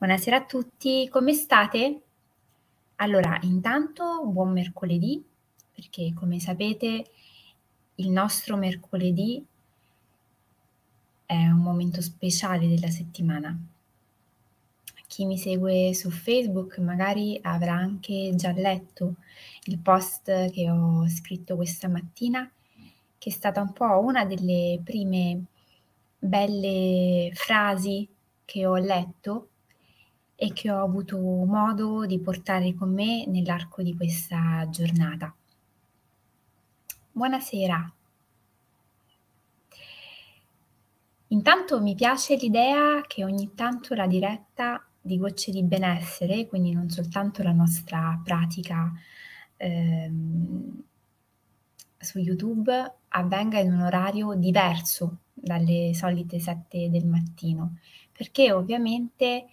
Buonasera a tutti, come state? Allora, intanto buon mercoledì, perché come sapete il nostro mercoledì è un momento speciale della settimana. Chi mi segue su Facebook magari avrà anche già letto il post che ho scritto questa mattina, che è stata un po' una delle prime belle frasi che ho letto e che ho avuto modo di portare con me nell'arco di questa giornata. Buonasera. Intanto mi piace l'idea che ogni tanto la diretta di Gocce di Benessere, quindi non soltanto la nostra pratica ehm, su YouTube, avvenga in un orario diverso dalle solite 7 del mattino, perché ovviamente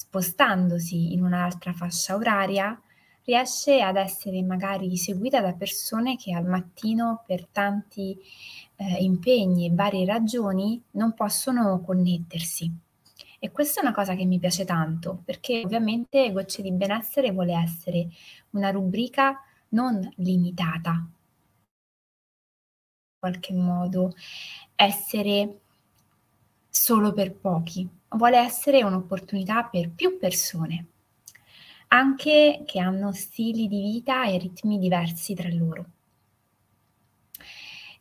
spostandosi in un'altra fascia oraria, riesce ad essere magari seguita da persone che al mattino per tanti eh, impegni e varie ragioni non possono connettersi. E questa è una cosa che mi piace tanto, perché ovviamente Gocce di Benessere vuole essere una rubrica non limitata, in qualche modo essere solo per pochi, vuole essere un'opportunità per più persone, anche che hanno stili di vita e ritmi diversi tra loro.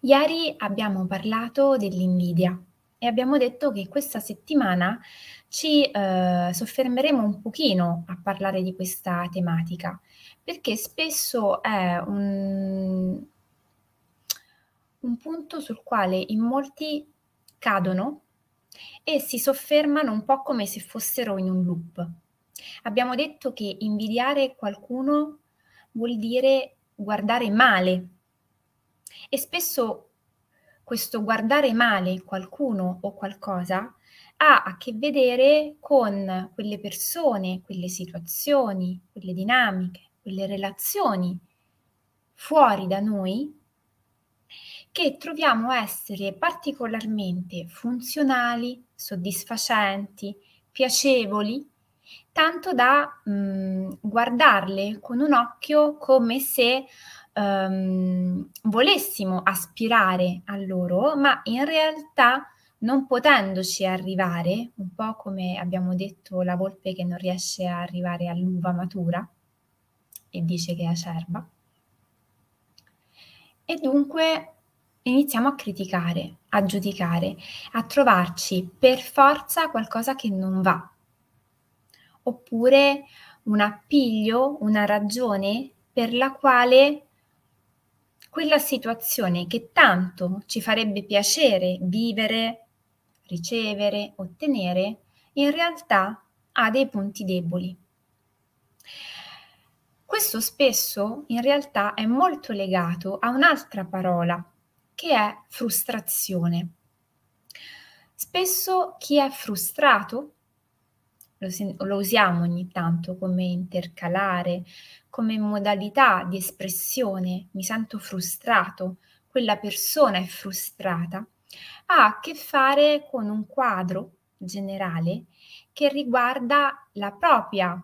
Ieri abbiamo parlato dell'invidia e abbiamo detto che questa settimana ci eh, soffermeremo un pochino a parlare di questa tematica, perché spesso è un, un punto sul quale in molti cadono e si soffermano un po' come se fossero in un loop. Abbiamo detto che invidiare qualcuno vuol dire guardare male e spesso questo guardare male qualcuno o qualcosa ha a che vedere con quelle persone, quelle situazioni, quelle dinamiche, quelle relazioni fuori da noi che troviamo essere particolarmente funzionali, soddisfacenti, piacevoli, tanto da mh, mhmm, guardarle con un occhio come se um, volessimo aspirare a loro, ma in realtà non potendoci arrivare, un po' come abbiamo detto la volpe che non riesce a arrivare all'uva matura e dice che è acerba. E dunque iniziamo a criticare, a giudicare, a trovarci per forza qualcosa che non va, oppure un appiglio, una ragione per la quale quella situazione che tanto ci farebbe piacere vivere, ricevere, ottenere, in realtà ha dei punti deboli. Questo spesso in realtà è molto legato a un'altra parola che è frustrazione. Spesso chi è frustrato, lo, lo, usiamo ogni tanto come intercalare, come modalità di espressione, mi sento frustrato, quella persona è frustrata, ha a che fare con un quadro generale che riguarda la propria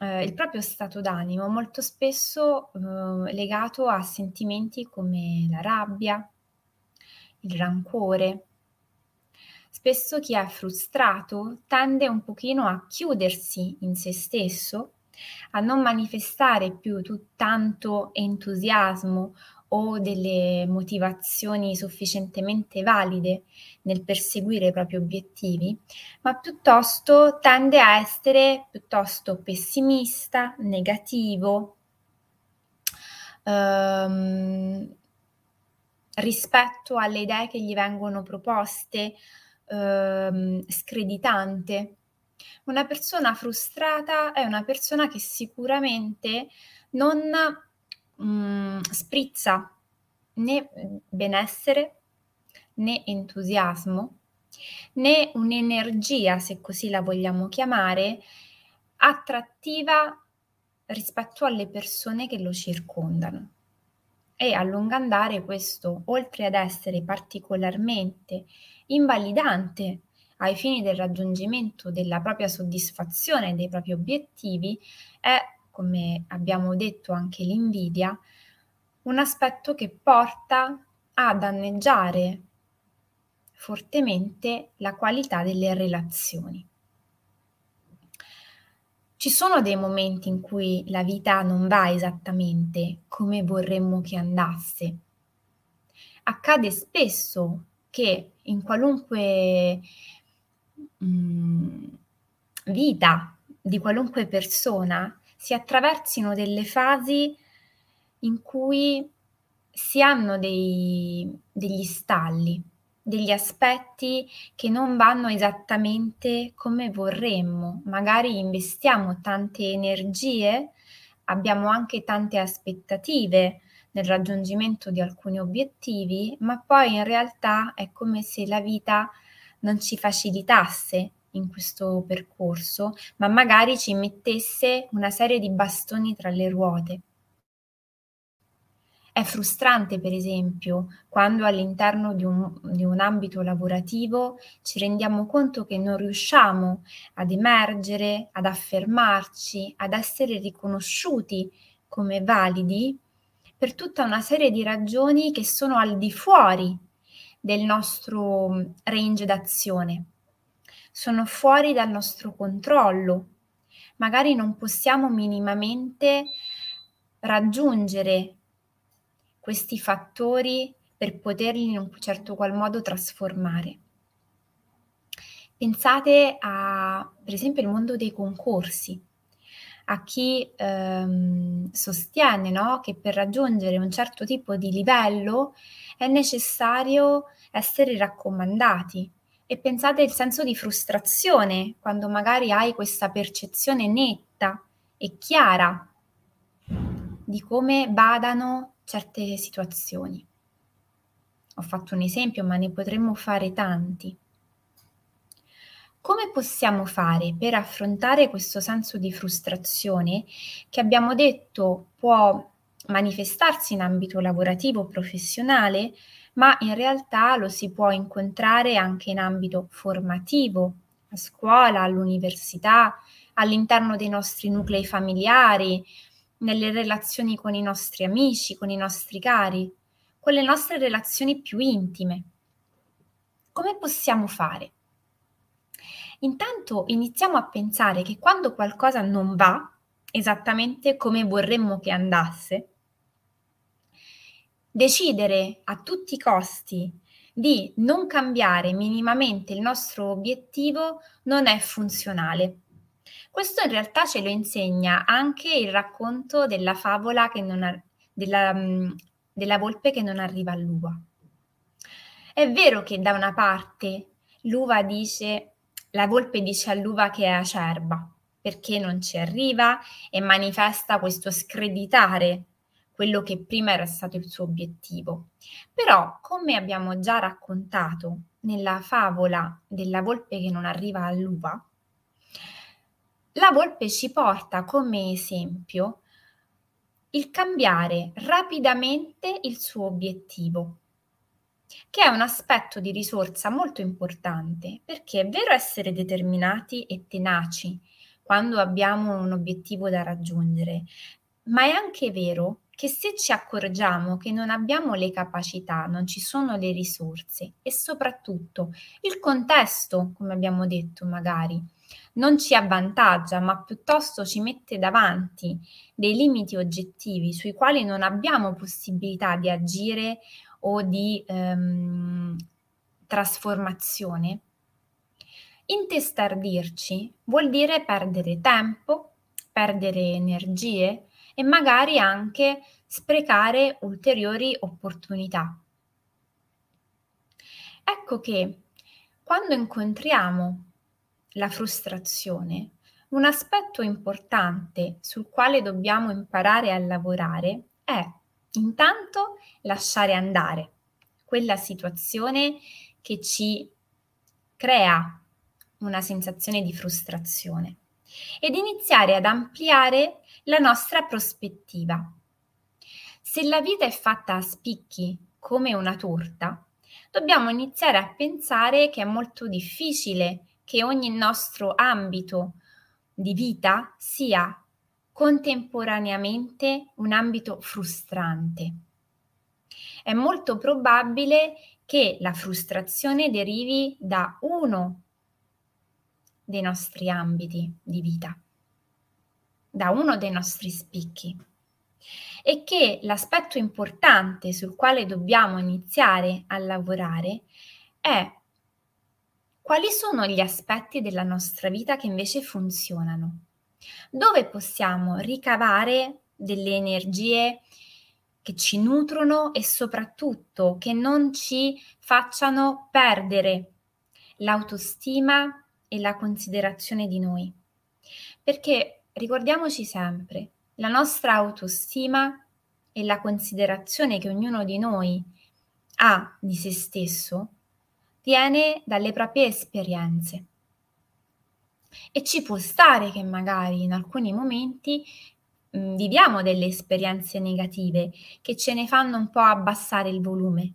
eh, il proprio stato d'animo, molto spesso eh, legato a sentimenti come la rabbia, il rancore. Spesso chi è frustrato tende un pochino a chiudersi in se stesso, a non manifestare più tanto entusiasmo o delle motivazioni sufficientemente valide nel perseguire i propri obiettivi, ma piuttosto tende a essere piuttosto pessimista, negativo, ehm, rispetto alle idee che gli vengono proposte, ehm, screditante. Una persona frustrata è una persona che sicuramente non mh, mm, sprizza né benessere né entusiasmo né un'energia, se così la vogliamo chiamare, attrattiva rispetto alle persone che lo circondano. E a lungo andare questo, oltre ad essere particolarmente invalidante ai fini del raggiungimento della propria soddisfazione e dei propri obiettivi è, come abbiamo detto anche l'invidia, un aspetto che porta a danneggiare fortemente la qualità delle relazioni. Ci sono dei momenti in cui la vita non va esattamente come vorremmo che andasse. Accade spesso che in qualunque mh, mm, vita di qualunque persona si attraversino delle fasi in cui si hanno dei, degli stalli, degli aspetti che non vanno esattamente come vorremmo. Magari investiamo tante energie, abbiamo anche tante aspettative nel raggiungimento di alcuni obiettivi, ma poi in realtà è come se la vita non ci facilitasse in questo percorso, ma magari ci mettesse una serie di bastoni tra le ruote. È frustrante, per esempio, quando all'interno di un, di un, ambito lavorativo ci rendiamo conto che non riusciamo ad emergere, ad affermarci, ad essere riconosciuti come validi per tutta una serie di ragioni che sono al di fuori del nostro range d'azione, sono fuori dal nostro controllo. Magari non possiamo minimamente raggiungere questi fattori per poterli in un certo qual modo trasformare. Pensate a, per esempio, il mondo dei concorsi, a chi ehm, sostiene no, che per raggiungere un certo tipo di livello è necessario essere raccomandati. E pensate al senso di frustrazione quando magari hai questa percezione netta e chiara di come vadano certe situazioni. Ho fatto un esempio, ma ne potremmo fare tanti. Come possiamo fare per affrontare questo senso di frustrazione che abbiamo detto può manifestarsi in ambito lavorativo professionale, ma in realtà lo si può incontrare anche in ambito formativo, a scuola, all'università, all'interno dei nostri nuclei familiari, nelle relazioni con i nostri amici, con i nostri cari, con le nostre relazioni più intime. Come possiamo fare? Intanto iniziamo a pensare che quando qualcosa non va esattamente come vorremmo che andasse, decidere a tutti i costi di non cambiare minimamente il nostro obiettivo non è funzionale. Questo in realtà ce lo insegna anche il racconto della favola ha, della, della volpe che non arriva all'uva. È vero che da una parte l'uva dice, la volpe dice all'uva che è acerba perché non ci arriva e manifesta questo screditare quello che prima era stato il suo obiettivo. Però, come abbiamo già raccontato nella favola della volpe che non arriva all'uva, la volpe ci porta come esempio il cambiare rapidamente il suo obiettivo, che è un aspetto di risorsa molto importante, perché è vero essere determinati e tenaci quando abbiamo un obiettivo da raggiungere, ma è anche vero che se ci accorgiamo che non abbiamo le capacità, non ci sono le risorse e soprattutto il contesto, come abbiamo detto magari, non ci avvantaggia, ma piuttosto ci mette davanti dei limiti oggettivi sui quali non abbiamo possibilità di agire o di ehm, trasformazione, intestardirci vuol dire perdere tempo, perdere energie e magari anche sprecare ulteriori opportunità. Ecco che quando incontriamo la frustrazione, un aspetto importante sul quale dobbiamo imparare a lavorare è intanto lasciare andare quella situazione che ci crea una sensazione di frustrazione ed iniziare ad ampliare la nostra prospettiva. Se la vita è fatta a spicchi come una torta, dobbiamo iniziare a pensare che è molto difficile che ogni nostro ambito di vita sia contemporaneamente un ambito frustrante. È molto probabile che la frustrazione derivi da uno dei nostri ambiti di vita, da uno dei nostri spicchi. E che l'aspetto importante sul quale dobbiamo iniziare a lavorare è quali sono gli aspetti della nostra vita che invece funzionano, dove possiamo ricavare delle energie che ci nutrono e soprattutto che non ci facciano perdere l'autostima e la considerazione di noi. Perché ricordiamoci sempre, la nostra autostima e la considerazione che ognuno di noi ha di se stesso viene dalle proprie esperienze. E ci può stare che magari in alcuni momenti Mhmm, viviamo delle esperienze negative che ce ne fanno un po' abbassare il volume.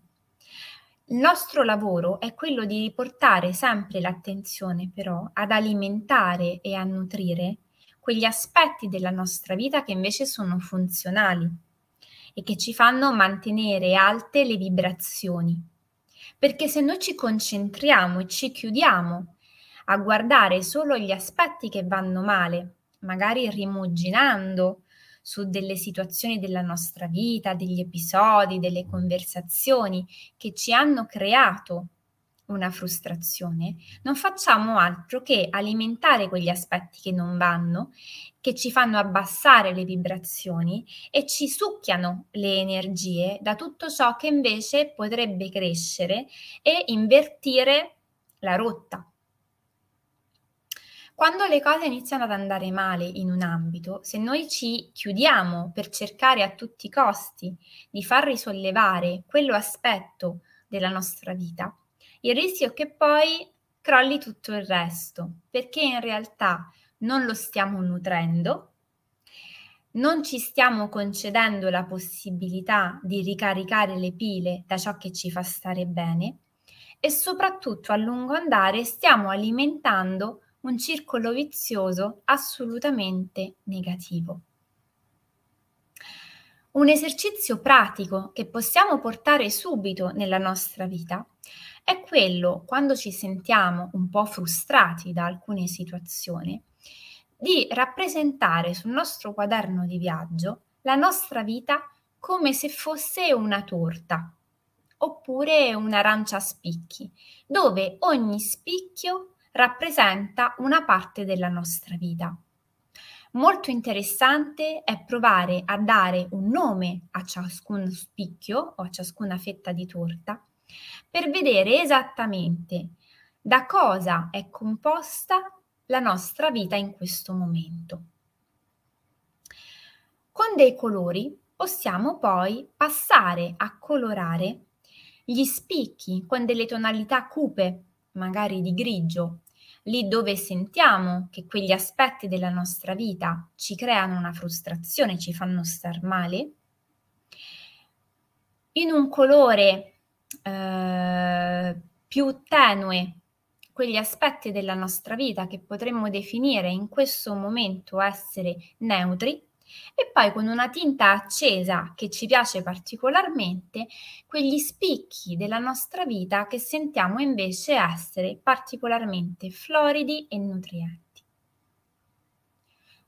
Il nostro lavoro è quello di riportare sempre l'attenzione però ad alimentare e a nutrire quegli aspetti della nostra vita che invece sono funzionali e che ci fanno mantenere alte le vibrazioni. Perché se noi ci concentriamo e ci chiudiamo a guardare solo gli aspetti che vanno male, magari rimuginando su delle situazioni della nostra vita, degli episodi, delle conversazioni che ci hanno creato una frustrazione, non facciamo altro che alimentare quegli aspetti che non vanno, che ci fanno abbassare le vibrazioni e ci succhiano le energie da tutto ciò che invece potrebbe crescere e invertire la rotta. Quando le cose iniziano ad andare male in un ambito, se noi ci chiudiamo per cercare a tutti i costi di far risollevare quello aspetto della nostra vita, il rischio è che poi crolli tutto il resto, perché in realtà non lo stiamo nutrendo, non ci stiamo concedendo la possibilità di ricaricare le pile da ciò che ci fa stare bene e soprattutto a lungo andare stiamo alimentando un circolo vizioso assolutamente negativo. Un esercizio pratico che possiamo portare subito nella nostra vita è quello, quando ci sentiamo un po' frustrati da alcune situazioni, di rappresentare sul nostro quaderno di viaggio la nostra vita come se fosse una torta oppure un'arancia a spicchi, dove ogni spicchio rappresenta una parte della nostra vita. Molto interessante è provare a dare un nome a ciascun spicchio o a ciascuna fetta di torta per vedere esattamente da cosa è composta la nostra vita in questo momento. Con dei colori possiamo poi passare a colorare gli spicchi con delle tonalità cupe magari di grigio, lì dove sentiamo che quegli aspetti della nostra vita ci creano una frustrazione, ci fanno star male, in un colore eh, più tenue quegli aspetti della nostra vita che potremmo definire in questo momento essere neutri, e poi con una tinta accesa che ci piace particolarmente, quegli spicchi della nostra vita che sentiamo invece essere particolarmente floridi e nutrienti.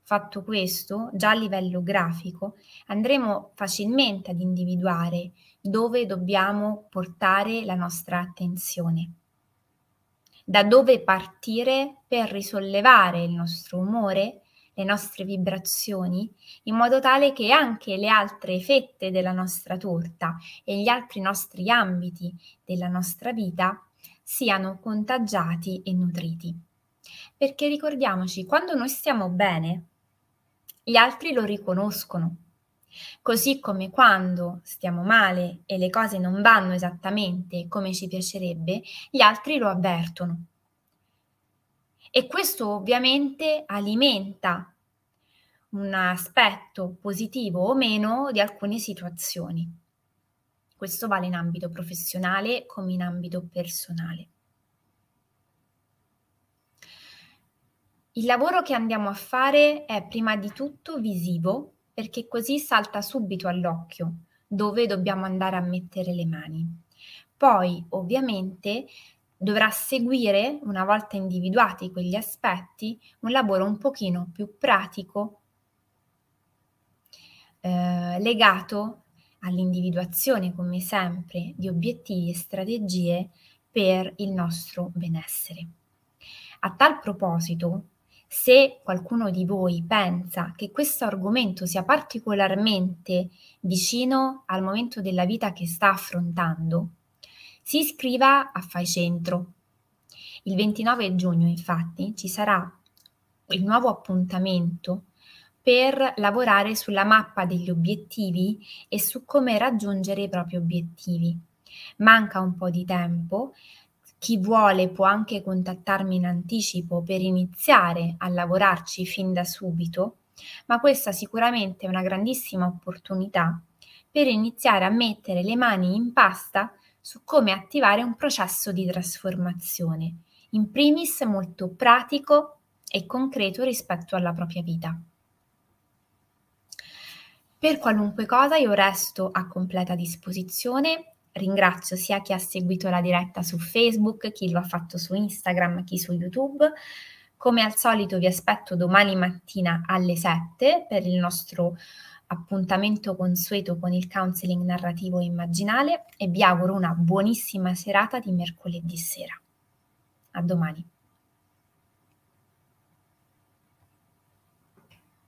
Fatto questo, già a livello grafico, andremo facilmente ad individuare dove dobbiamo portare la nostra attenzione, da dove partire per risollevare il nostro umore le nostre vibrazioni, in modo tale che anche le altre fette della nostra torta e gli altri nostri ambiti della nostra vita siano contagiati e nutriti. Perché ricordiamoci, quando noi stiamo bene, gli altri lo riconoscono. Così come quando stiamo male e le cose non vanno esattamente come ci piacerebbe, gli altri lo avvertono. E questo ovviamente alimenta un aspetto positivo o meno di alcune situazioni. Questo vale in ambito professionale come in ambito personale. Il lavoro che andiamo a fare è prima di tutto visivo perché così salta subito all'occhio dove dobbiamo andare a mettere le mani. Poi ovviamente dovrà seguire, una volta individuati quegli aspetti, un lavoro un pochino più pratico, eh, legato all'individuazione, come sempre, di obiettivi e strategie per il nostro benessere. A tal proposito, se qualcuno di voi pensa che questo argomento sia particolarmente vicino al momento della vita che sta affrontando, si iscriva a Fai Centro. Il 29 giugno, infatti, ci sarà il nuovo appuntamento per lavorare sulla mappa degli obiettivi e su come raggiungere i propri obiettivi. Manca un po' di tempo, chi vuole può anche contattarmi in anticipo per iniziare a lavorarci fin da subito, ma questa sicuramente è una grandissima opportunità per iniziare a mettere le mani in pasta su come attivare un processo di trasformazione, in primis molto pratico e concreto rispetto alla propria vita. Per qualunque cosa io resto a completa disposizione Ringrazio sia chi ha seguito la diretta su Facebook, chi lo ha fatto su Instagram, chi su YouTube. Come al solito vi aspetto domani mattina alle 7 per il nostro appuntamento consueto con il counseling narrativo immaginale e vi auguro una buonissima serata di mercoledì sera. A domani.